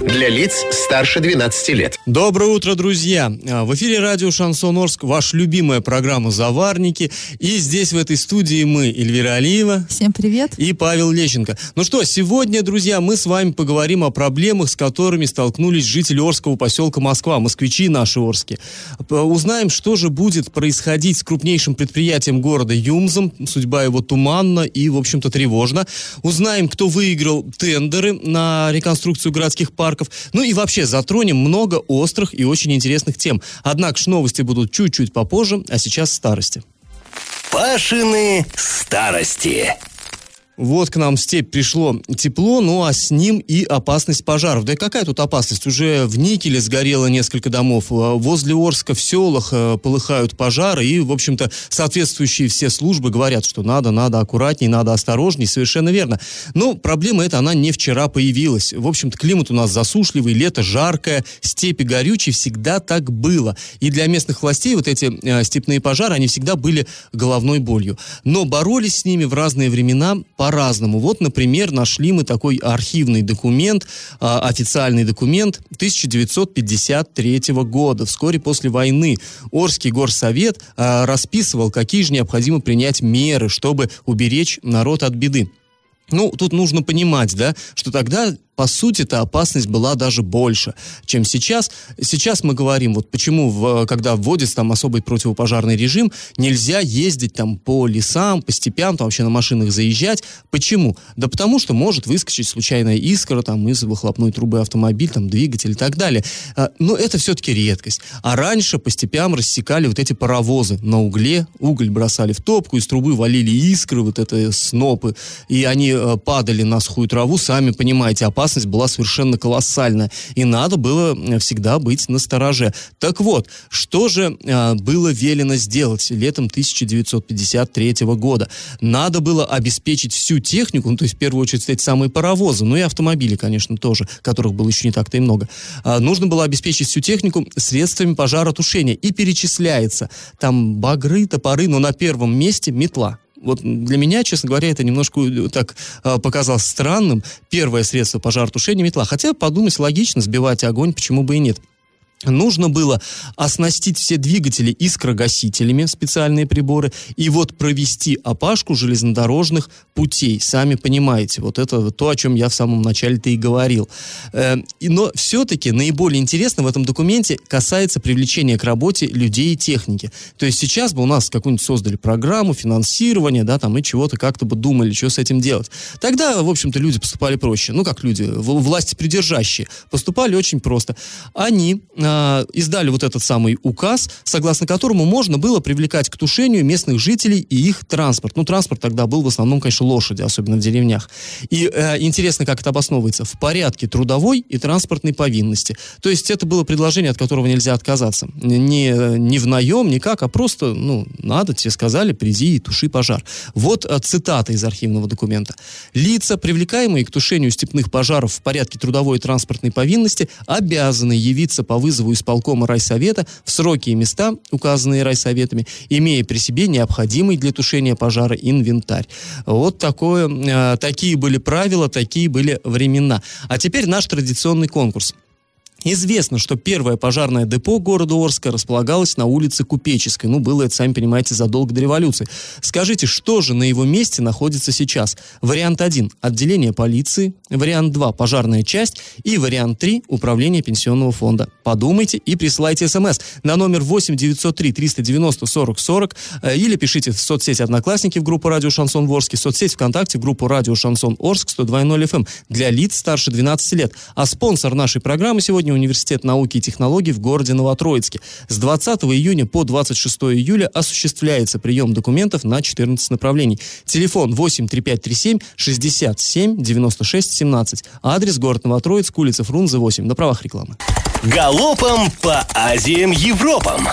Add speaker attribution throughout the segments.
Speaker 1: Для лиц старше 12 лет.
Speaker 2: Доброе утро, друзья! А, В эфире радио Шансон Орск, ваша любимая программа «Заварники». И здесь, в этой студии, мы, Эльвира Алиева
Speaker 3: Всем привет.
Speaker 2: и Павел Лещенко. Ну что, сегодня, друзья, мы с вами поговорим о проблемах, с которыми столкнулись жители Орского поселка Москва, москвичи наши Орские. Узнаем, что же будет происходить с крупнейшим предприятием города Юмзом. Судьба его туманна и, в общем-то, тревожна. Узнаем, кто выиграл тендеры на реконструкцию городских парков. Ну и вообще затронем много острых и очень интересных тем. Однако ж новости будут чуть-чуть попозже, а сейчас старости.
Speaker 4: Пашины старости.
Speaker 2: Вот к нам в степь пришло тепло, ну а с ним и опасность пожаров. Да и какая тут опасность? Уже в Никеле сгорело несколько домов, а возле Орска в селах э, полыхают пожары, и, в общем-то, соответствующие все службы говорят, что надо, надо аккуратней, надо осторожней, совершенно верно. Но проблема эта, она не вчера появилась. В общем-то, климат у нас засушливый, лето жаркое, степи горючие, всегда так было. И для местных властей вот эти э, степные пожары, они всегда были головной болью. Но боролись с ними в разные времена по-разному. Вот, например, нашли мы такой архивный документ, а, официальный документ 1953 года, вскоре после войны. Орский горсовет а, расписывал, какие же необходимо принять меры, чтобы уберечь народ от беды. Ну, тут нужно понимать, да, что тогда, по сути, эта опасность была даже больше, чем сейчас. Сейчас мы говорим, вот почему, в- когда вводится там особый противопожарный режим, нельзя ездить там по лесам, по степям, там вообще на машинах заезжать. Почему? Да потому что может выскочить случайная искра там из выхлопной трубы автомобиль, там двигатель и так далее. А, Но это все-таки редкость. А раньше по степям рассекали вот эти паровозы на угле, уголь бросали в топку, из трубы валили искры, вот это снопы, и они э, падали на сухую траву, сами понимаете, опасность была совершенно колоссальная, и надо было э, всегда быть на стороже. Так вот, что же э, было велено сделать летом 1953 года? Надо было обеспечить всю технику, ну, то есть в первую очередь эти самые паровозы, ну и автомобили, конечно, тоже, которых было еще не так-то и много. А, нужно было обеспечить всю технику средствами пожаротушения, и перечисляется там багры, топоры, но на первом месте метла. Вот для меня, честно говоря, это немножко э, так э, показалось странным. Первое средство пожаротушения метла. Хотя, подумать, логично, сбивать огонь, почему бы и нет. Нужно было оснастить все двигатели искрогасителями, специальные приборы, и вот провести опашку железнодорожных путей. Сами понимаете, вот это то, о чем я в самом начале-то и говорил. Э, но все-таки наиболее интересно в этом документе касается привлечения к работе людей и техники. То есть сейчас бы у нас какую-нибудь создали программу финансирования, да, там, и чего-то как-то бы думали, что с этим делать. Тогда, в общем-то, люди поступали проще. Ну, как люди, власти придержащие, поступали очень просто. Они а, издали вот этот самый указ, согласно которому можно было привлекать к тушению местных жителей и их транспорт. Ну, транспорт тогда был в основном, конечно, лошади, особенно в деревнях. И э, интересно, как это обосновывается. В порядке трудовой и транспортной повинности. То есть это было предложение, от которого нельзя отказаться. Не, не в наем, никак, а просто, ну, надо, тебе сказали, приди и туши пожар. Вот э, цитата из архивного документа. Лица, привлекаемые к тушению степных пожаров в порядке трудовой и транспортной повинности, обязаны явиться по вызову исполкома райсовета в сроки и места, указанные райсоветами, имея при себе необходимый для тушения пожара инвентарь. Вот такое, э, такие были правила, такие были времена. А теперь наш традиционный конкурс. Известно, что первое пожарное депо города Орска располагалось на улице Купеческой. Ну, было это, сами понимаете, задолго до революции. Скажите, что же на его месте находится сейчас? Вариант 1 – отделение полиции. Вариант 2 – пожарная часть. И вариант 3 – управление пенсионного фонда. Подумайте и присылайте смс на номер 8 903 390 40 40 э, или пишите в соцсети «Одноклассники» в группу «Радио Шансон Ворске», соцсеть ВКонтакте в группу «Радио Шансон Орск» 102.0 FM для лиц старше 12 лет. А спонсор нашей программы сегодня Университет науки и технологий в городе Новотроицке. С 20 июня по 26 июля осуществляется прием документов на 14 направлений. Телефон 8 3537 67 96 17. Адрес город Новотроицк, улица Фрунзе 8. На правах рекламы.
Speaker 4: Галопом по Азиям Европам.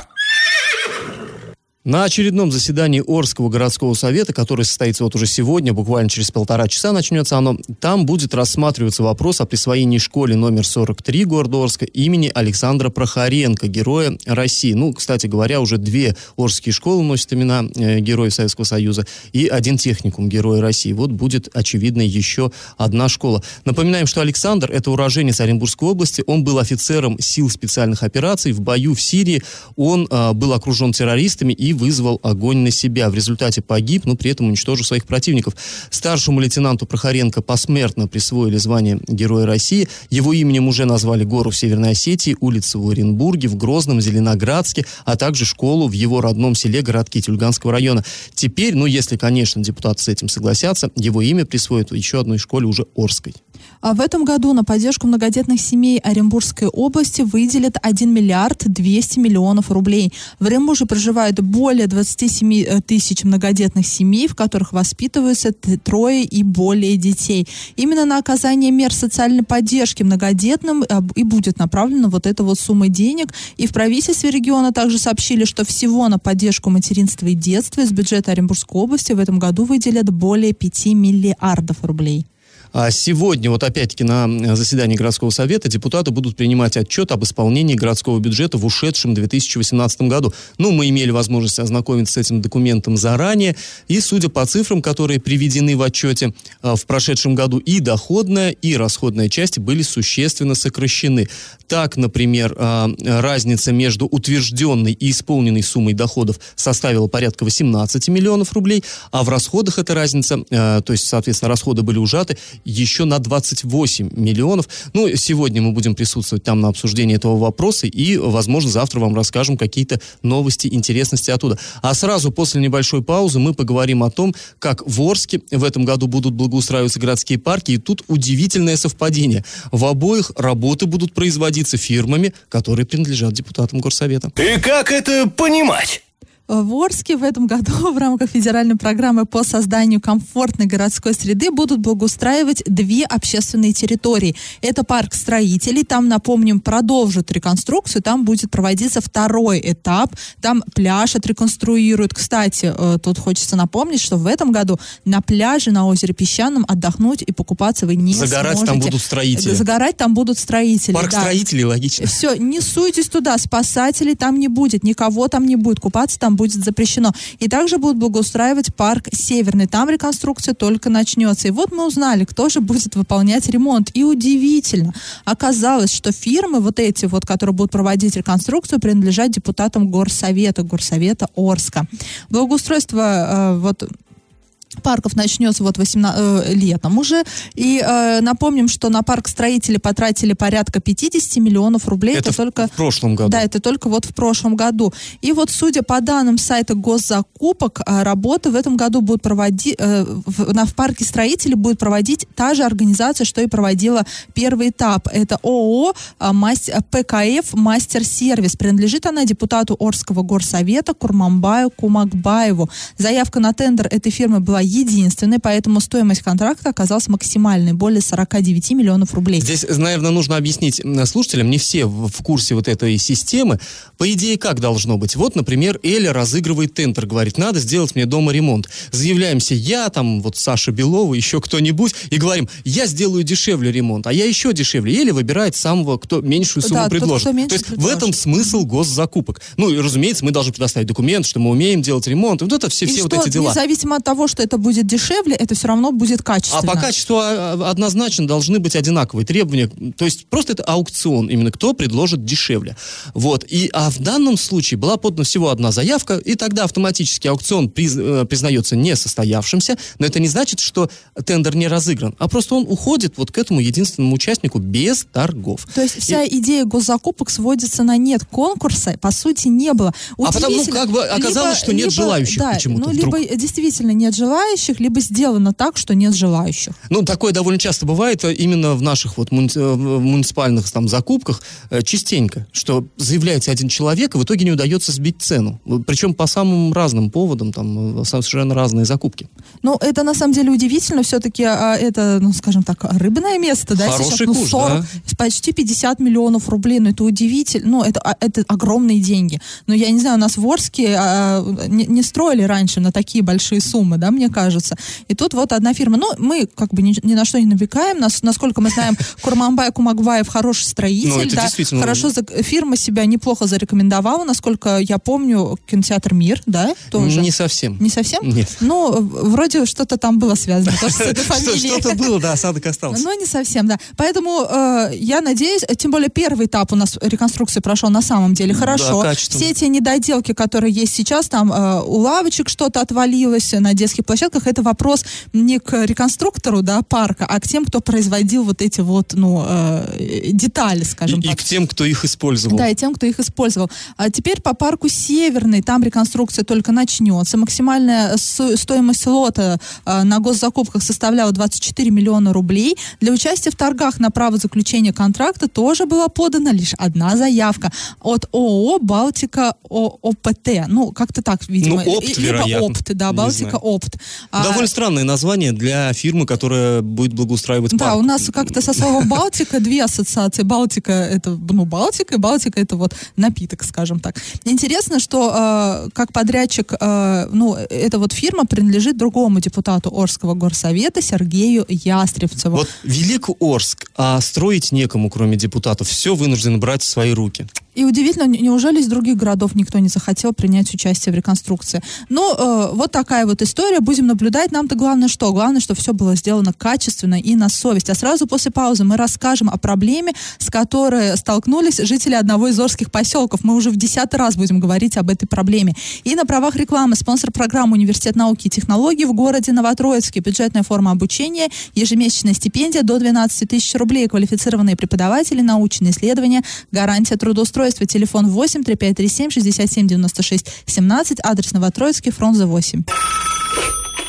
Speaker 2: На очередном заседании Орского городского совета, который состоится вот уже сегодня, буквально через полтора часа начнется оно, там будет рассматриваться вопрос о присвоении школе номер 43 города Орска имени Александра Прохоренко, героя России. Ну, кстати говоря, уже две Орские школы носят имена э, героев Советского Союза и один техникум героя России. Вот будет, очевидно, еще одна школа. Напоминаем, что Александр – это уроженец Оренбургской области. Он был офицером сил специальных операций. В бою в Сирии он э, был окружен террористами и вызвал огонь на себя. В результате погиб, но при этом уничтожил своих противников. Старшему лейтенанту Прохоренко посмертно присвоили звание Героя России. Его именем уже назвали гору в Северной Осетии, улицу в Оренбурге, в Грозном, Зеленоградске, а также школу в его родном селе городки Тюльганского района. Теперь, ну если, конечно, депутаты с этим согласятся, его имя присвоят еще одной школе уже Орской.
Speaker 3: А в этом году на поддержку многодетных семей Оренбургской области выделят 1 миллиард 200 миллионов рублей. В Оренбурге проживает более 27 э, тысяч многодетных семей, в которых воспитываются трое и более детей. Именно на оказание мер социальной поддержки многодетным э, и будет направлена вот эта вот сумма денег. И в правительстве региона также сообщили, что всего на поддержку материнства и детства из бюджета Оренбургской области в этом году выделят более 5 миллиардов рублей.
Speaker 2: А сегодня, вот опять-таки на заседании городского совета, депутаты будут принимать отчет об исполнении городского бюджета в ушедшем 2018 году. Ну, мы имели возможность ознакомиться с этим документом заранее, и судя по цифрам, которые приведены в отчете а, в прошедшем году, и доходная, и расходная части были существенно сокращены. Так, например, а, разница между утвержденной и исполненной суммой доходов составила порядка 18 миллионов рублей, а в расходах эта разница, то есть, соответственно, расходы были ужаты, еще на 28 миллионов. Ну, сегодня мы будем присутствовать там на обсуждении этого вопроса и, возможно, завтра вам расскажем какие-то новости, интересности оттуда. А сразу после небольшой паузы мы поговорим о том, как в Орске в этом году будут благоустраиваться городские парки. И тут удивительное совпадение. В обоих работы будут производиться фирмами, которые принадлежат депутатам Горсовета.
Speaker 4: И как это понимать?
Speaker 3: В Орске в этом году в рамках федеральной программы по созданию комфортной городской среды будут благоустраивать две общественные территории. Это парк строителей, там, напомним, продолжат реконструкцию, там будет проводиться второй этап, там пляж отреконструируют. Кстати, э, тут хочется напомнить, что в этом году на пляже на озере Песчаном отдохнуть и покупаться вы не
Speaker 2: Загорать
Speaker 3: сможете.
Speaker 2: там будут строители.
Speaker 3: Загорать там будут строители,
Speaker 2: Парк
Speaker 3: да.
Speaker 2: строителей, логично.
Speaker 3: Все, не суйтесь туда, спасателей там не будет, никого там не будет, купаться там будет запрещено. И также будут благоустраивать парк Северный. Там реконструкция только начнется. И вот мы узнали, кто же будет выполнять ремонт. И удивительно, оказалось, что фирмы вот эти вот, которые будут проводить реконструкцию, принадлежат депутатам Горсовета, Горсовета Орска. Благоустройство э, вот парков начнется вот 18, э, летом уже. И э, напомним, что на парк строители потратили порядка 50 миллионов рублей.
Speaker 2: Это,
Speaker 3: это только
Speaker 2: в прошлом году.
Speaker 3: Да, это только вот в прошлом году. И вот судя по данным сайта госзакупок, э, работы в этом году будут проводить, э, в, на, в парке строителей будет проводить та же организация, что и проводила первый этап. Это ООО э, мастер, ПКФ «Мастер-сервис». Принадлежит она депутату Орского горсовета Курмамбаю Кумакбаеву. Заявка на тендер этой фирмы была единственной, поэтому стоимость контракта оказалась максимальной, более 49 миллионов рублей.
Speaker 2: Здесь, наверное, нужно объяснить слушателям, не все в, курсе вот этой системы. По идее, как должно быть? Вот, например, Эля разыгрывает тендер, говорит, надо сделать мне дома ремонт. Заявляемся я, там, вот Саша Белова, еще кто-нибудь, и говорим, я сделаю дешевле ремонт, а я еще дешевле. Эля выбирает самого, кто меньшую сумму
Speaker 3: да,
Speaker 2: предложит.
Speaker 3: Тот, кто меньше
Speaker 2: То есть
Speaker 3: предложит.
Speaker 2: в этом смысл госзакупок. Ну, и, разумеется, мы должны предоставить документ, что мы умеем делать ремонт. Вот это все,
Speaker 3: И
Speaker 2: все
Speaker 3: что,
Speaker 2: вот эти дела.
Speaker 3: независимо от того, что это будет дешевле, это все равно будет
Speaker 2: А
Speaker 3: качественно.
Speaker 2: по качеству а, однозначно должны быть одинаковые требования. То есть просто это аукцион, именно кто предложит дешевле. Вот. И, а в данном случае была подана всего одна заявка, и тогда автоматически аукцион приз, э, признается несостоявшимся, но это не значит, что тендер не разыгран, а просто он уходит вот к этому единственному участнику без торгов.
Speaker 3: То есть вся идея госзакупок сводится на нет. Конкурса, по сути, не было.
Speaker 2: А потом, ну, как бы оказалось, что нет желающих
Speaker 3: да,
Speaker 2: почему-то
Speaker 3: Ну,
Speaker 2: вдруг.
Speaker 3: либо действительно нет желающих, желающих, либо сделано так, что нет желающих.
Speaker 2: Ну, такое довольно часто бывает э, именно в наших вот муни- э, в муниципальных там закупках э, частенько, что заявляется один человек, и в итоге не удается сбить цену. Причем по самым разным поводам, там совершенно разные закупки.
Speaker 3: Ну, это на самом деле удивительно. Все-таки это, ну, скажем так, рыбное место, да?
Speaker 2: Хороший
Speaker 3: сейчас, ну,
Speaker 2: куш,
Speaker 3: 40, почти 50 миллионов рублей. Ну, это удивительно. Ну, это, а, это огромные деньги. Но я не знаю, у нас в Орске а, не, не строили раньше на такие большие суммы, да, мне кажется. И тут вот одна фирма. Ну, мы как бы ни, ни на что не навекаем. Нас, насколько мы знаем, Курманбай Кумагбаев хороший строитель.
Speaker 2: Ну,
Speaker 3: да,
Speaker 2: действительно-
Speaker 3: Хорошо, за- фирма себя неплохо зарекомендовала. Насколько я помню, кинотеатр «Мир», да, тоже?
Speaker 2: Не совсем.
Speaker 3: Не совсем?
Speaker 2: Нет.
Speaker 3: Ну, вроде что-то там было связано тоже с этой
Speaker 2: Что-
Speaker 3: фамилией.
Speaker 2: Что-то было, да, осадок остался.
Speaker 3: Ну, не совсем, да. Поэтому э, я надеюсь, э, тем более первый этап у нас реконструкции прошел на самом деле хорошо. Все эти недоделки, которые есть сейчас, там э, у лавочек что-то отвалилось на детских площадках, это вопрос не к реконструктору, да, парка, а к тем, кто производил вот эти вот, ну, э, детали, скажем
Speaker 2: И, и
Speaker 3: так.
Speaker 2: к тем, кто их использовал.
Speaker 3: Да, и тем, кто их использовал. А теперь по парку Северный, там реконструкция только начнется. Максимальная стоимость лота а, на госзакупках составляла 24 миллиона рублей. Для участия в торгах на право заключения контракта тоже была подана лишь одна заявка от ООО «Балтика ОПТ». Ну, как-то так, видимо.
Speaker 2: Ну, «Опт»,
Speaker 3: Либо
Speaker 2: вероятно.
Speaker 3: «Опт», да, «Балтика
Speaker 2: знаю.
Speaker 3: Опт». А,
Speaker 2: Довольно странное название для фирмы, которая будет благоустраивать
Speaker 3: Да,
Speaker 2: парк.
Speaker 3: у нас как-то со словом Балтика две ассоциации. Балтика это, ну, Балтика, и Балтика это вот напиток, скажем так. Интересно, что э, как подрядчик, э, ну, эта вот фирма принадлежит другому депутату Орского горсовета Сергею Ястребцеву.
Speaker 2: Вот Велик Орск, а строить некому, кроме депутатов. Все вынуждены брать в свои руки.
Speaker 3: И удивительно, не- неужели из других городов никто не захотел принять участие в реконструкции? Ну, э, вот такая вот история. Будем наблюдать. Нам-то главное что? Главное, что все было сделано качественно и на совесть. А сразу после паузы мы расскажем о проблеме, с которой столкнулись жители одного из Орских поселков. Мы уже в десятый раз будем говорить об этой проблеме. И на правах рекламы спонсор программы Университет науки и технологий в городе Новотроицке. Бюджетная форма обучения, ежемесячная стипендия до 12 тысяч рублей, квалифицированные преподаватели, научные исследования, гарантия трудоустройства. Телефон 8 3537 67 96 17, адрес Новотроицкий, фронт за 8.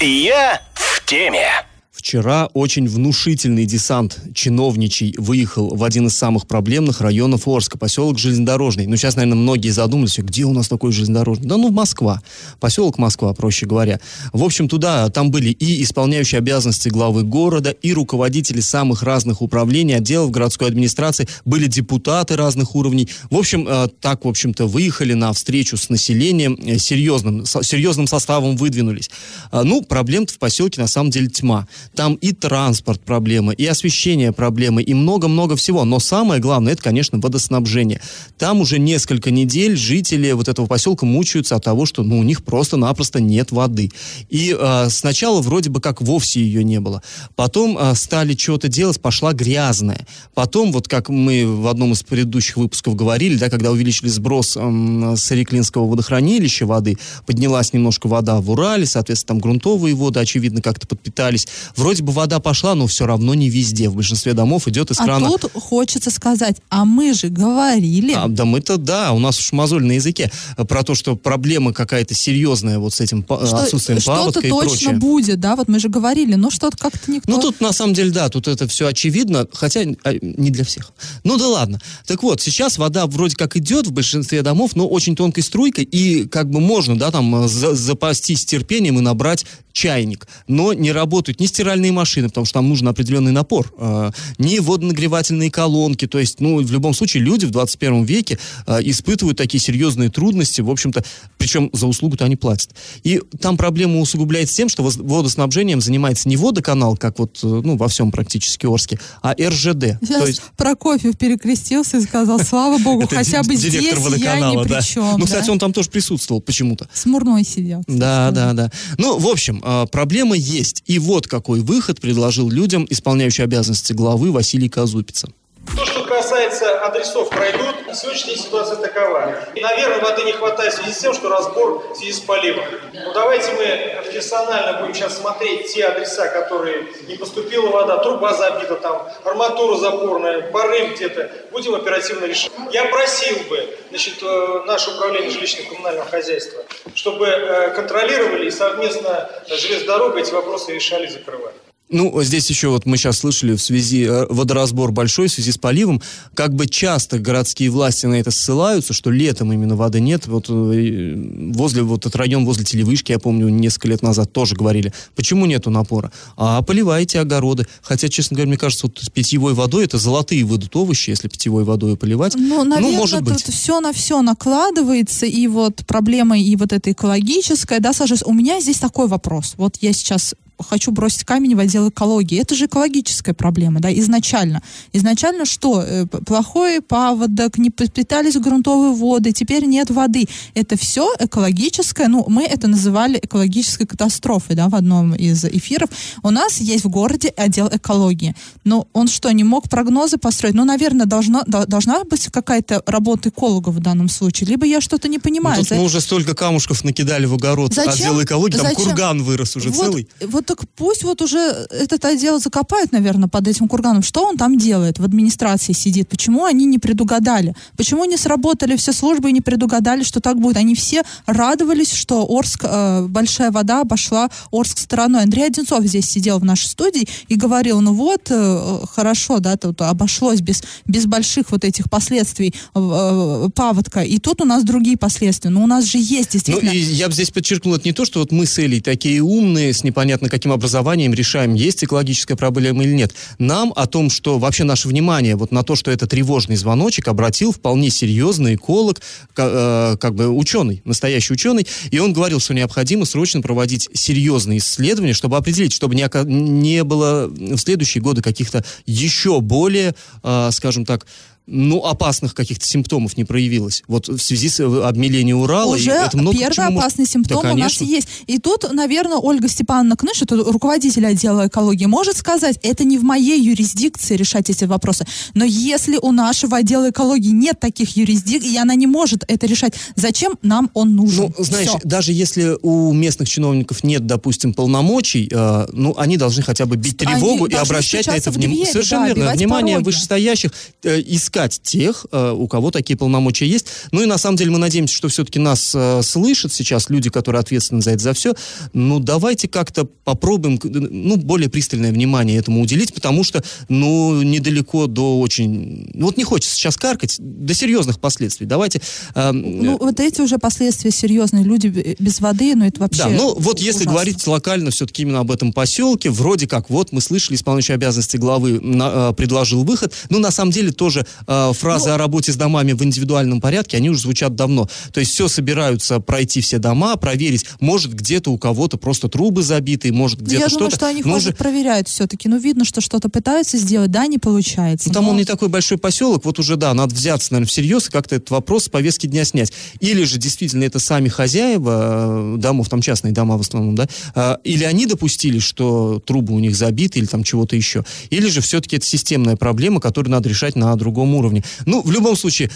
Speaker 4: Я в теме.
Speaker 2: Вчера очень внушительный десант чиновничий выехал в один из самых проблемных районов Орска, поселок Железнодорожный. Ну, сейчас, наверное, многие задумались, где у нас такой железнодорожный? Да ну, Москва. Поселок Москва, проще говоря. В общем, туда, там были и исполняющие обязанности главы города, и руководители самых разных управлений, отделов городской администрации, были депутаты разных уровней. В общем, э, так, в общем-то, выехали на встречу с населением, э, серьезным, серьезным составом выдвинулись. А, Ну, проблем-то в поселке на самом деле тьма. Там и транспорт проблемы, и освещение проблемы, и много-много всего. Но самое главное, это, конечно, водоснабжение. Там уже несколько недель жители вот этого поселка мучаются от того, что ну, у них просто-напросто нет воды. И э, сначала вроде бы как вовсе ее не было. Потом э, стали что-то делать, пошла грязная. Потом, вот как мы в одном из предыдущих выпусков говорили, да, когда увеличили сброс эм, с Реклинского водохранилища воды, поднялась немножко вода в Урале, соответственно, там грунтовые воды, очевидно, как-то подпитались. Вроде бы вода пошла, но все равно не везде. В большинстве домов идет из
Speaker 3: А
Speaker 2: крана.
Speaker 3: тут хочется сказать, а мы же говорили.
Speaker 2: А, да мы-то, да, у нас уж мозоль на языке про то, что проблема какая-то серьезная вот с этим
Speaker 3: что
Speaker 2: отсутствием
Speaker 3: что-то
Speaker 2: паводка и
Speaker 3: точно
Speaker 2: прочее.
Speaker 3: будет, да, вот мы же говорили, но что-то как-то никто...
Speaker 2: Ну, тут на самом деле, да, тут это все очевидно, хотя а, не для всех. Ну, да ладно. Так вот, сейчас вода вроде как идет в большинстве домов, но очень тонкой струйкой, и как бы можно, да, там, э, за- запастись терпением и набрать чайник. Но не работают ни стиральные машины, потому что там нужен определенный напор, э, ни водонагревательные колонки. То есть, ну, в любом случае, люди в 21 веке э, испытывают такие серьезные трудности, в общем-то, причем за услугу-то они платят. И там проблема усугубляется тем, что водоснабжением занимается не водоканал, как вот, э, ну, во всем практически Орске, а РЖД.
Speaker 3: Сейчас
Speaker 2: То есть
Speaker 3: Прокофьев перекрестился и сказал, слава богу, хотя бы здесь я ни при чем.
Speaker 2: Ну, кстати, он там тоже присутствовал почему-то.
Speaker 3: Смурной сидел.
Speaker 2: Да, да, да. Ну, в общем, а, проблема есть. И вот какой выход предложил людям исполняющий обязанности главы Василий Казупица.
Speaker 4: То, что
Speaker 5: касается адресов, пройдут. Сегодняшняя ситуация такова. Наверное, воды не хватает в связи с тем, что разбор в связи с поливом. Но давайте мы персонально будем сейчас смотреть те адреса, которые не поступила вода, труба забита там, арматура запорная, порыв где-то. Будем оперативно решать. Я просил бы значит, э, наше управление жилищно-коммунального хозяйства, чтобы э, контролировали и совместно с железнодорогой эти вопросы решали и закрывали.
Speaker 2: Ну, здесь еще вот мы сейчас слышали в связи э, водоразбор большой в связи с поливом, как бы часто городские власти на это ссылаются, что летом именно воды нет. Вот э, возле вот этот район возле телевышки, я помню, несколько лет назад тоже говорили, почему нету напора? А поливайте огороды. Хотя, честно говоря, мне кажется, вот с питьевой водой это золотые выйдут овощи, если питьевой водой поливать.
Speaker 3: Ну, наверное,
Speaker 2: ну, может быть.
Speaker 3: тут все на все накладывается, и вот проблема и вот эта экологическая, да, Саша, у меня здесь такой вопрос. Вот я сейчас хочу бросить камень в отдел экологии. Это же экологическая проблема, да, изначально. Изначально что? Э, плохой паводок, не подпитались грунтовые воды, теперь нет воды. Это все экологическое, ну, мы это называли экологической катастрофой, да, в одном из эфиров. У нас есть в городе отдел экологии. Но он что, не мог прогнозы построить? Ну, наверное, должна, должна быть какая-то работа эколога в данном случае. Либо я что-то не понимаю.
Speaker 2: Ну, тут мы уже столько камушков накидали в огород
Speaker 3: Зачем?
Speaker 2: отдела экологии, там
Speaker 3: Зачем?
Speaker 2: курган вырос уже
Speaker 3: вот,
Speaker 2: целый.
Speaker 3: Вот так пусть вот уже этот отдел закопают, наверное, под этим курганом. Что он там делает? В администрации сидит. Почему они не предугадали? Почему не сработали все службы и не предугадали, что так будет? Они все радовались, что Орск, э, большая вода обошла Орск стороной. Андрей Одинцов здесь сидел в нашей студии и говорил, ну вот, э, хорошо, да, тут обошлось без, без больших вот этих последствий э, э, паводка. И тут у нас другие последствия. Но у нас же есть
Speaker 2: Ну,
Speaker 3: действительно...
Speaker 2: и я бы здесь подчеркнул, это не то, что вот мы с Элей такие умные, с непонятно каким образованием решаем, есть экологическая проблема или нет. Нам о том, что вообще наше внимание вот на то, что это тревожный звоночек, обратил вполне серьезный эколог, э, как бы ученый, настоящий ученый, и он говорил, что необходимо срочно проводить серьезные исследования, чтобы определить, чтобы не, не было в следующие годы каких-то еще более, э, скажем так, ну, опасных каких-то симптомов не проявилось. Вот в связи с э, обмелением Урала.
Speaker 3: Уже
Speaker 2: это много
Speaker 3: первый
Speaker 2: чему может-
Speaker 3: опасный симптом
Speaker 2: Да,
Speaker 3: у нас есть. И тут, наверное, Ольга Степановна Кныш, это руководитель отдела экологии, может сказать, это не в моей юрисдикции решать эти вопросы. Но если у нашего отдела экологии нет таких юрисдикций, и она не может это решать, зачем нам он нужен?
Speaker 2: Ну, знаешь,
Speaker 3: Всё.
Speaker 2: даже если у местных чиновников нет, допустим, полномочий, э, ну, они должны хотя бы бить
Speaker 3: Они
Speaker 2: тревогу и обращать на это внимание. Совершенно
Speaker 3: да,
Speaker 2: верно. Внимание
Speaker 3: пороги.
Speaker 2: вышестоящих, э, искать тех, э, у кого такие полномочия есть. Ну и на самом деле мы надеемся, что все-таки нас э, слышат сейчас люди, которые ответственны за это за все. Ну, давайте как-то попробуем, ну, более пристальное внимание этому уделить, потому что, ну, недалеко до очень... Вот не хочется сейчас каркать, до серьезных последствий. Давайте... э,
Speaker 3: Ну, вот эти уже последствия серьезные. Люди без воды, ну, это вообще
Speaker 2: Да, ну вот если
Speaker 3: ужасно.
Speaker 2: говорить локально все-таки именно об этом поселке, вроде как, вот мы слышали, исполняющий обязанности главы на- э, предложил выход. Ну, на самом деле, тоже э, фразы
Speaker 3: Ну-
Speaker 2: о работе с домами в индивидуальном порядке, они уже звучат давно. То есть все собираются пройти все дома, проверить, может где-то у кого-то просто трубы забиты, может
Speaker 3: Ну,
Speaker 2: где-то
Speaker 3: Я
Speaker 2: что-то.
Speaker 3: думаю, что они ходят,
Speaker 2: уже-
Speaker 3: проверяют все-таки. Ну, видно, что что-то пытаются сделать, да, не получается.
Speaker 2: Ну, там
Speaker 3: Но-
Speaker 2: он не такой большой поселок, вот уже, да, надо взяться, наверное, всерьез и как-то этот вопрос с повестки дня снять. Или же, действительно, это сами хозяева э, домов, там частные дома в основном, да, э, или они допустили, что трубы у них забиты или там чего-то еще, или же все-таки это системная проблема, которую надо решать на другом уровне. Ну, в любом случае,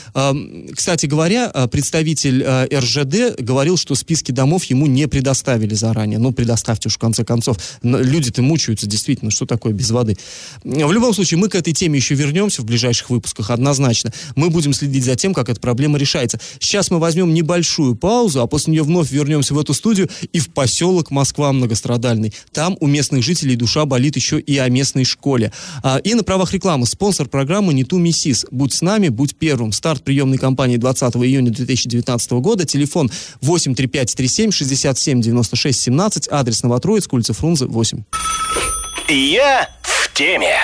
Speaker 2: кстати говоря, э, представитель э, РЖД говорил, что списки домов ему не предоставили заранее. Ну, предоставьте уж, в конце концов. Люди-то мучаются, действительно, что такое без воды. В любом случае, мы к этой теме еще вернемся в ближайших выпусках, однозначно. Мы будем следить за тем, как эта проблема решается. Сейчас мы возьмем небольшую паузу, а после нее вновь вернемся в эту студию и в поселок Москва многострадальный. Там у местных жителей душа болит еще и о местной школе. А, И на правах рекламы спонсор программы «Не ту миссис». Будь с нами, будь первым. Старт приемной кампании 20 июня 2019 года. Телефон 83537 67 96 17. Адрес Новотроицк, улица Фрунзе, 8.
Speaker 4: Я в теме.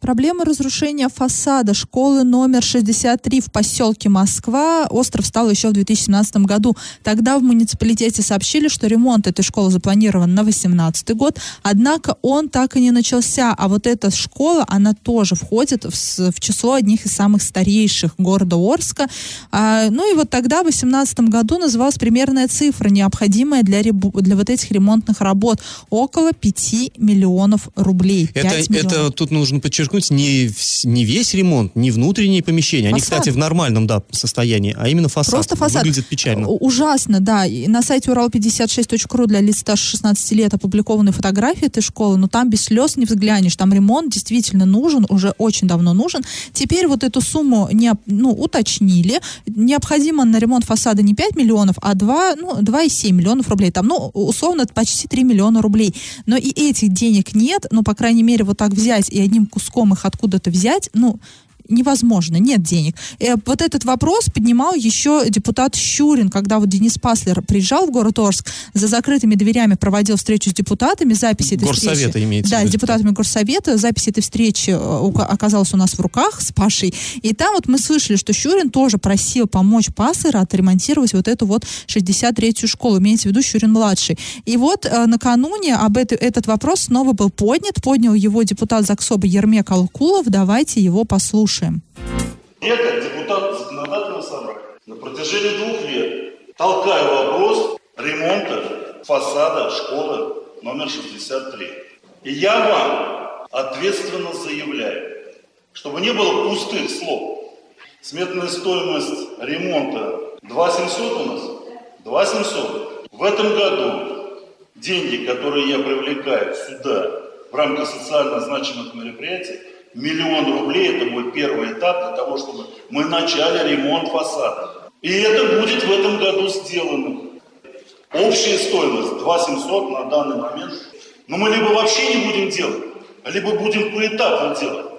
Speaker 3: Проблема разрушения фасада школы номер 63 в поселке Москва остров стал еще в 2017 году. Тогда в муниципалитете сообщили, что ремонт этой школы запланирован на 2018 год, однако он так и не начался. А вот эта школа, она тоже входит в, в число одних из самых старейших города Орска. А, ну и вот тогда, в 2018 году, называлась примерная цифра, необходимая для, для вот этих ремонтных работ. Около 5 миллионов рублей.
Speaker 2: Это,
Speaker 3: 5 миллионов.
Speaker 2: это тут нужно подчеркнуть, подчеркнуть, не, не весь ремонт, не внутренние помещения. Они,
Speaker 3: Фасад.
Speaker 2: кстати, в нормальном, да, состоянии, а именно фасад.
Speaker 3: Просто фасад.
Speaker 2: Выглядит печально.
Speaker 3: У- Ужасно, да. И на сайте урал56.ру для лиц старше 16 лет опубликованы фотографии этой школы, но там без слез не взглянешь. Там ремонт действительно нужен, уже очень давно нужен. Теперь вот эту сумму не, ну, уточнили. Необходимо на ремонт фасада не 5 миллионов, а 2, ну, 2,7 миллионов рублей. Там, ну, условно, это почти 3 миллиона рублей. Но и этих денег нет, ну, по крайней мере, вот так взять и одним куском их откуда-то взять, ну, невозможно, нет денег. Э, вот этот вопрос поднимал еще депутат Щурин, когда вот Денис Паслер приезжал в город Орск, за закрытыми дверями проводил встречу с депутатами, записи этой
Speaker 2: Горсовета
Speaker 3: встречи.
Speaker 2: имеется
Speaker 3: Да, с депутатами Горсовета, запись этой встречи э, оказалась у нас в руках с Пашей, и там вот мы слышали, что Щурин тоже просил помочь Паслера отремонтировать вот эту вот 63-ю школу, имеется в виду Щурин-младший. И вот э, накануне об это- этот вопрос снова был поднят, поднял его депутат Заксоба Ермек Алкулов, давайте его послушаем.
Speaker 6: Я, как депутат законодательного собрания, на протяжении двух лет толкаю вопрос ремонта фасада школы номер 63. И я вам ответственно заявляю, чтобы не было пустых слов. Сметная стоимость ремонта 2700 у нас? 2700. В этом году деньги, которые я привлекаю сюда в рамках социально значимых мероприятий, миллион рублей, это будет первый этап для того, чтобы мы начали ремонт фасада. И это будет в этом году сделано. Общая стоимость 2700 на данный момент. Но мы либо вообще не будем делать, либо будем поэтапно делать.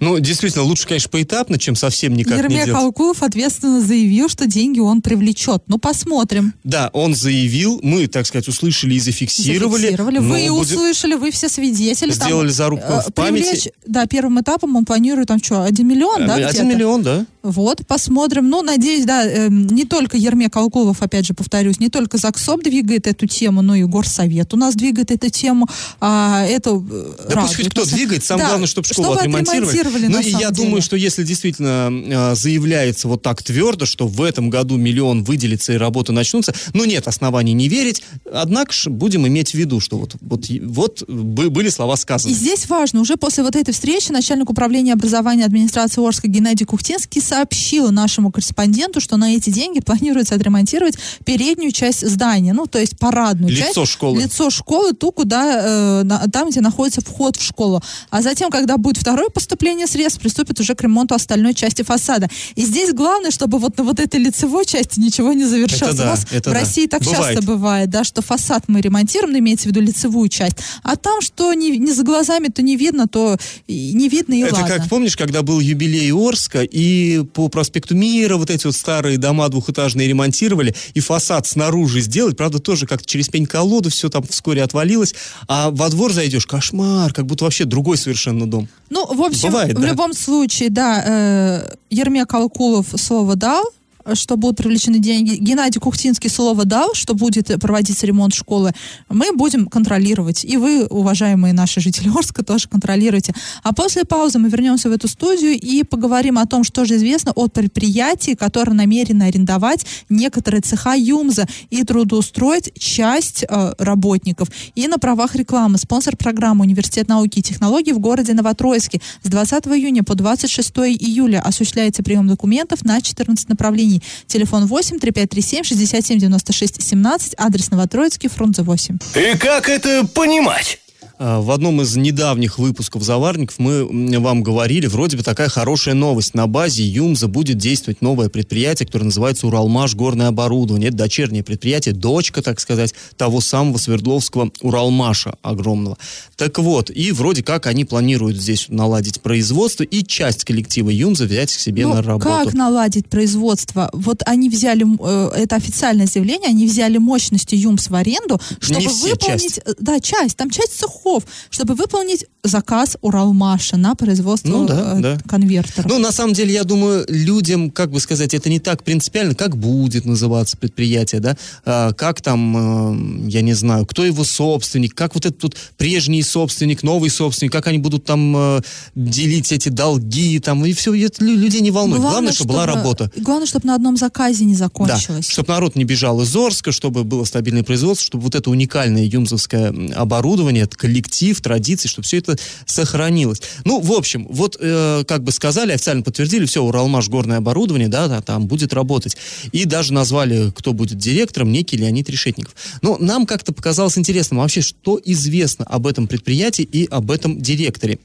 Speaker 2: Ну, действительно, лучше, конечно, поэтапно, чем совсем никак не
Speaker 3: Ермек
Speaker 2: делать.
Speaker 3: Алкулов ответственно заявил, что деньги он привлечет. Ну, посмотрим.
Speaker 2: Да, он заявил, мы, так сказать, услышали и зафиксировали.
Speaker 3: Зафиксировали. Вы
Speaker 2: будет-
Speaker 3: услышали, вы все свидетели. Там,
Speaker 2: Сделали зарубку
Speaker 3: э,
Speaker 2: в памяти.
Speaker 3: привлечь- да, первым этапом он планирует там что, 1 миллион, да?
Speaker 2: Один
Speaker 3: где-то?
Speaker 2: миллион, да.
Speaker 3: Вот, посмотрим. Ну, надеюсь, да, эм, не только Ермек Алкулов, опять же, повторюсь, не только ЗАГСОБ двигает эту тему, но и Горсовет у нас двигает эту тему. А, это э,
Speaker 2: Да пусть
Speaker 3: радует
Speaker 2: хоть кто двигает, самое
Speaker 3: Да,
Speaker 2: главное, чтобы школу отремонтировали.
Speaker 3: Отремонтировали,
Speaker 2: ну и я
Speaker 3: деле.
Speaker 2: думаю, что если действительно э, заявляется вот так твердо, что в этом году миллион выделится и работы начнутся, ну нет оснований не верить, однако ж будем иметь в виду, что вот, вот, вот бы- были слова сказаны.
Speaker 3: И здесь важно, уже после вот этой встречи начальник управления образования администрации Орска Геннадий Кухтинский сообщил нашему корреспонденту, что на эти деньги планируется отремонтировать переднюю часть здания, ну, то есть парадную
Speaker 2: Лицо
Speaker 3: часть.
Speaker 2: школы.
Speaker 3: Лицо школы, ту, куда, э, на- там, где находится вход в школу. А затем, когда будет второе поступление средств, приступит уже к ремонту остальной части фасада. И здесь главное, чтобы вот на вот этой лицевой части ничего не завершалось.
Speaker 2: Это да,
Speaker 3: У нас
Speaker 2: это
Speaker 3: в
Speaker 2: да.
Speaker 3: России так
Speaker 2: Бывает.
Speaker 3: часто бывает, да, что фасад мы ремонтируем, ну, имеется в виду лицевую часть, а там, что не, не за глазами, то не видно, то не видно, и
Speaker 2: Это
Speaker 3: ладно.
Speaker 2: как, помнишь, когда был юбилей Орска, и по проспекту Мира вот эти вот старые дома двухэтажные ремонтировали, и фасад снаружи сделать, правда, тоже как-то через пень-колоду все там вскоре отвалилось, а во двор зайдешь, кошмар, как будто вообще другой совершенно дом.
Speaker 3: Ну, в общем,
Speaker 2: Бывает,
Speaker 3: в
Speaker 2: да.
Speaker 3: любом случае, да, э, Ермек Алкулов слово дал, что будут привлечены деньги. Геннадий Кухтинский слово дал, что будет проводиться ремонт школы. Мы будем контролировать. И вы, уважаемые наши жители Орска, тоже контролируйте. А после паузы мы вернемся в эту студию и поговорим о том, что же известно от предприятий, которые намерены арендовать некоторые цеха ЮМЗа и трудоустроить часть э, работников. И на правах рекламы спонсор программы Университет науки и технологий в городе Новотроицке с 20 июня по 26 июля осуществляется прием документов на 14 направлений. Телефон 8 3537 67 96 17, адрес Новотроицкий, Фрунзе 8.
Speaker 4: И как это понимать?
Speaker 2: А, В одном из недавних выпусков «Заварников» мы вам говорили, вроде бы такая хорошая новость. На базе ЮМЗа будет действовать новое предприятие, которое называется «Уралмаш горное оборудование». Это дочернее предприятие, дочка, так сказать, того самого Свердловского «Уралмаша» огромного. Так вот, и вроде как они планируют здесь наладить производство и часть коллектива ЮМЗа взять к себе
Speaker 3: Ну,
Speaker 2: на работу.
Speaker 3: как наладить производство? Вот они взяли, э, это официальное заявление, они взяли мощности ЮМС в аренду, чтобы
Speaker 2: Не все,
Speaker 3: выполнить... э, Да, часть, там часть цехов, чтобы выполнить заказ Уралмаша на производство
Speaker 2: Ну да,
Speaker 3: э,
Speaker 2: да.
Speaker 3: конвертеров.
Speaker 2: Ну, на самом деле, я думаю, людям, как бы сказать, это не так принципиально, как будет называться предприятие, да, А, как там, э, я не знаю, кто его собственник, как вот этот тут прежний собственник, новый собственник, как они будут там э, делить эти долги, там, и все, это лю- людей не волнует. Главное, чтобы была работа.
Speaker 3: Главное, чтобы на одном заказе не
Speaker 2: Да,
Speaker 3: закончилось.
Speaker 2: чтобы народ не бежал из Орска, чтобы было стабильное производство, чтобы вот это уникальное юмзовское оборудование, это коллектив, традиции, чтобы все это сохранилось. Ну, в общем, вот, э, как бы сказали, официально подтвердили, все, Уралмаш горное оборудование, да, да, там будет работать. И даже назвали, кто будет директором, некий Леонид Решетников. Но нам как-то показалось интересным вообще, что известно об этом предприятии и об этом директоре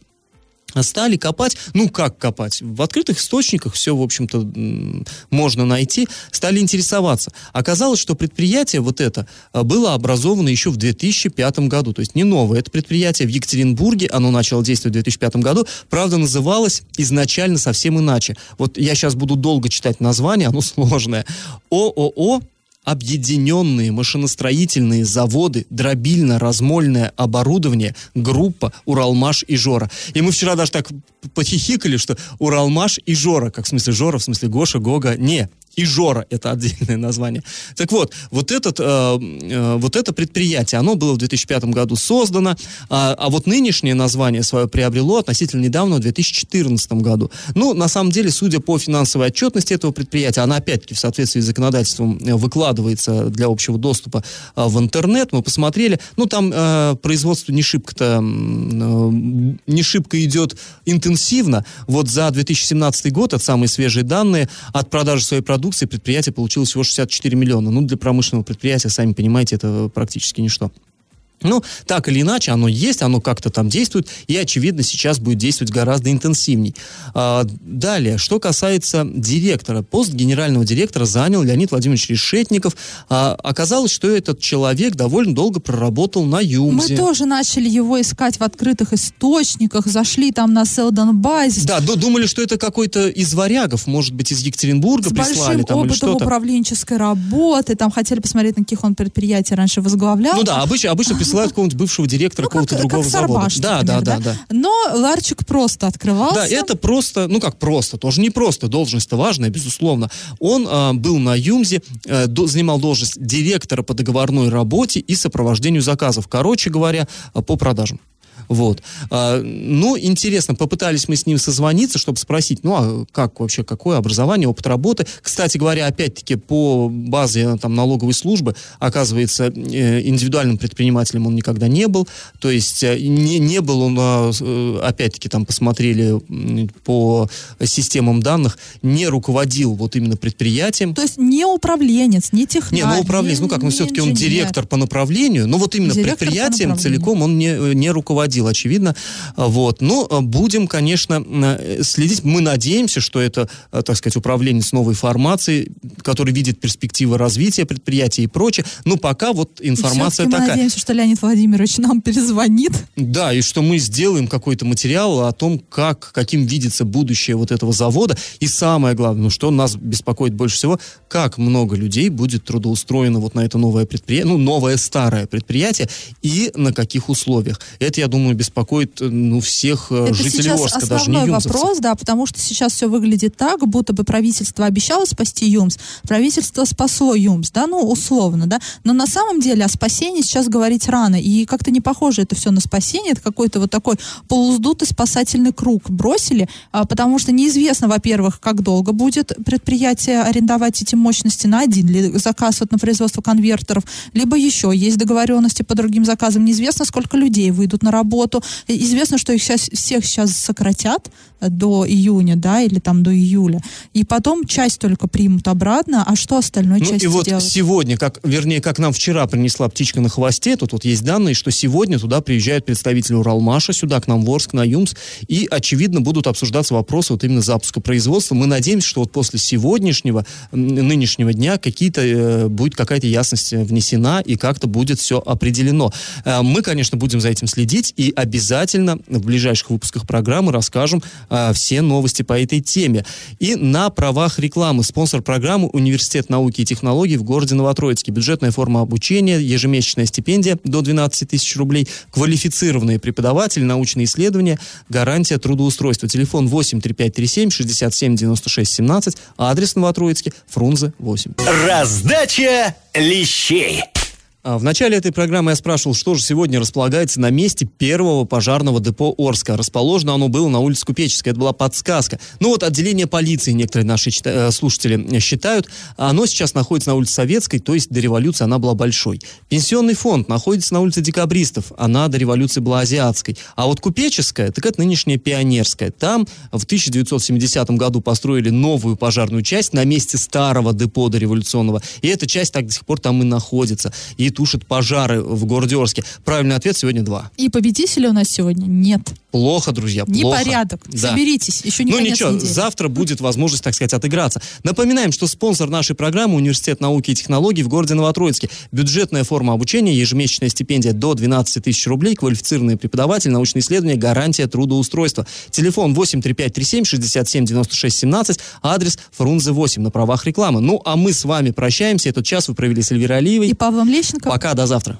Speaker 2: стали копать, ну как копать, в открытых источниках все, в общем-то, можно найти, стали интересоваться. Оказалось, что предприятие вот это а, было образовано еще в 2005 году, то есть не новое, это предприятие в Екатеринбурге, оно начало действовать в 2005 году, правда, называлось изначально совсем иначе. Вот я сейчас буду долго читать название, оно сложное. ООО объединенные машиностроительные заводы, дробильно-размольное оборудование, группа Уралмаш и Жора. И мы вчера даже так похихикали, что Уралмаш и Жора, как в смысле Жора, в смысле Гоша, Гога, не, и Жора это отдельное название. Так вот, вот, этот, э, э, вот это предприятие, оно было в 2005 году создано, а, а вот нынешнее название свое приобрело относительно недавно, в 2014 году. Ну, на самом деле, судя по финансовой отчетности этого предприятия, она опять-таки в соответствии с законодательством э, выкладывается для общего доступа э, в интернет. Мы посмотрели, ну, там э, производство не шибко-то, э, не шибко идет интенсивно. Вот за 2017 год, это самые свежие данные, от продажи своей продукции продукции предприятие получило всего 64 миллиона. Ну, для промышленного предприятия, сами понимаете, это практически ничто. Ну, так или иначе, оно есть, оно как-то там действует, и, очевидно, сейчас будет действовать гораздо интенсивней. А, далее, что касается директора. Пост генерального директора занял Леонид Владимирович Решетников. А, оказалось, что этот человек довольно долго проработал на ЮМЗе.
Speaker 3: Мы тоже начали его искать в открытых источниках, зашли там на Селдон Базис.
Speaker 2: Да, думали, что это какой-то из варягов, может быть, из Екатеринбурга
Speaker 3: С
Speaker 2: прислали.
Speaker 3: большим
Speaker 2: там, или
Speaker 3: опытом управленческой работы, там хотели посмотреть, на каких он предприятия раньше возглавлял.
Speaker 2: Ну да, обычно, обычно присылают какого-нибудь бывшего директора
Speaker 3: Ну,
Speaker 2: какого-то
Speaker 3: как,
Speaker 2: другого
Speaker 3: как
Speaker 2: завода. Да,
Speaker 3: например,
Speaker 2: да, да, да.
Speaker 3: Но Ларчик просто открывался.
Speaker 2: Да, это просто, ну как просто, тоже не просто, должность-то важная, безусловно. Он а, был на ЮМЗе, э, до- занимал должность директора по договорной работе и сопровождению заказов, короче говоря, а, по продажам. Вот. А, ну, интересно, попытались мы с ним созвониться, чтобы спросить, ну, а как вообще, какое образование, опыт работы. Кстати говоря, опять-таки, по базе там, налоговой службы, оказывается, э, индивидуальным предпринимателем он никогда не был. То есть э, не, не был он, а, э, опять-таки, там посмотрели по системам данных, не руководил вот именно предприятием.
Speaker 3: То есть не управленец, не технарь.
Speaker 2: Не, ну управленец, ну как, ну
Speaker 3: не
Speaker 2: все-таки он директор по направлению, но вот именно
Speaker 3: Директор
Speaker 2: предприятием целиком он не, не руководил, очевидно. А, Вот. Но а, будем, конечно, э, следить. Мы надеемся, что это, а, так сказать, управленец новой формации, который видит перспективы развития предприятия и прочее. Но пока вот
Speaker 3: И
Speaker 2: информация
Speaker 3: мы
Speaker 2: такая.
Speaker 3: надеемся, что Леонид Владимирович нам перезвонит.
Speaker 2: Да, и что мы сделаем какой-то материал о том, как, каким видится будущее вот этого завода. И самое главное, ну, что нас беспокоит больше всего, как много людей будет трудоустроено вот на это новое предприятие, ну, новое старое предприятие, и на каких условиях. Это, я думаю, беспокоит, э, ну, всех э,
Speaker 3: Это
Speaker 2: жителей Орска, даже не юмзовцев.
Speaker 3: вопрос, да, потому что сейчас все выглядит так, будто бы правительство обещало спасти ЮМС, правительство спасло ЮМС, да, ну, условно, да, но на самом деле о спасении сейчас говорить рано, и как-то не похоже это все на спасение, это какой-то вот такой полуздутый спасательный круг бросили, а, потому что неизвестно, во-первых, как долго будет предприятие арендовать эти мощности на один ли заказ вот на производство конвертеров, либо еще есть договоренности по другим заказам, неизвестно, сколько людей выйдут на работу, И- известно, что их сейчас, всех сейчас сократят э, до июня, да, или там до июля, и потом часть только примут обратно, а что остальной
Speaker 2: Ну
Speaker 3: части
Speaker 2: и вот
Speaker 3: делать?
Speaker 2: сегодня, как, вернее, как нам вчера принесла птичка на хвосте, тут вот есть данные, что сегодня туда приезжают представители Уралмаша, сюда к нам в Орск, на ЮМС, и, очевидно, будут обсуждаться вопросы вот именно запуска производства. Мы надеемся, что вот после сегодняшнего, нынешнего дня какие-то, э, будет какая-то ясность внесена, и как-то будет все определено. Э, мы, конечно, будем за этим следить, и обязательно в ближайших выпусках программы расскажем э, все новости по этой теме. И на правах рекламы спонсор программы Университет науки и технологий в городе Новотроицке. Бюджетная форма обучения, ежемесячная стипендия до 12 тысяч рублей, квалифицированные преподаватели, научные исследования, гарантия трудоустройства. Телефон 8 3537 67 96 17, адрес Новотроицкий, Фрунзе 8.
Speaker 4: Раздача лещей.
Speaker 2: А В начале этой программы я спрашивал, что же сегодня располагается на месте первого пожарного депо Орска. Расположено оно было на улице Купеческой. Это была подсказка. Ну вот отделение полиции некоторые наши э, слушатели считают. Оно сейчас находится на улице Советской, то есть до революции она была большой. Пенсионный фонд находится на улице Декабристов. Она до революции была азиатской. А вот Купеческая, так это нынешняя Пионерская. Там в 1970 году построили новую пожарную часть на месте старого депо дореволюционного. И эта часть так до сих пор там и находится. И тушит пожары в городе Орске. Правильный ответ сегодня два.
Speaker 3: И победителя у нас сегодня нет.
Speaker 2: Плохо, друзья, плохо.
Speaker 3: Непорядок.
Speaker 2: Да.
Speaker 3: Соберитесь, еще не
Speaker 2: Ну ничего,
Speaker 3: недели.
Speaker 2: завтра будет возможность, так сказать, отыграться. Напоминаем, что спонсор нашей программы Университет науки и технологий в городе Новотроицке. Бюджетная форма обучения, ежемесячная стипендия до 12 тысяч рублей, квалифицированный преподаватель, научные исследования, гарантия трудоустройства. Телефон 83537 67 96 17, адрес Фрунзе 8 на правах рекламы. Ну, а мы с вами прощаемся. Этот час вы провели с Эльвирой Алиевой.
Speaker 3: И Павлом Лещенко.
Speaker 2: Пока, до завтра.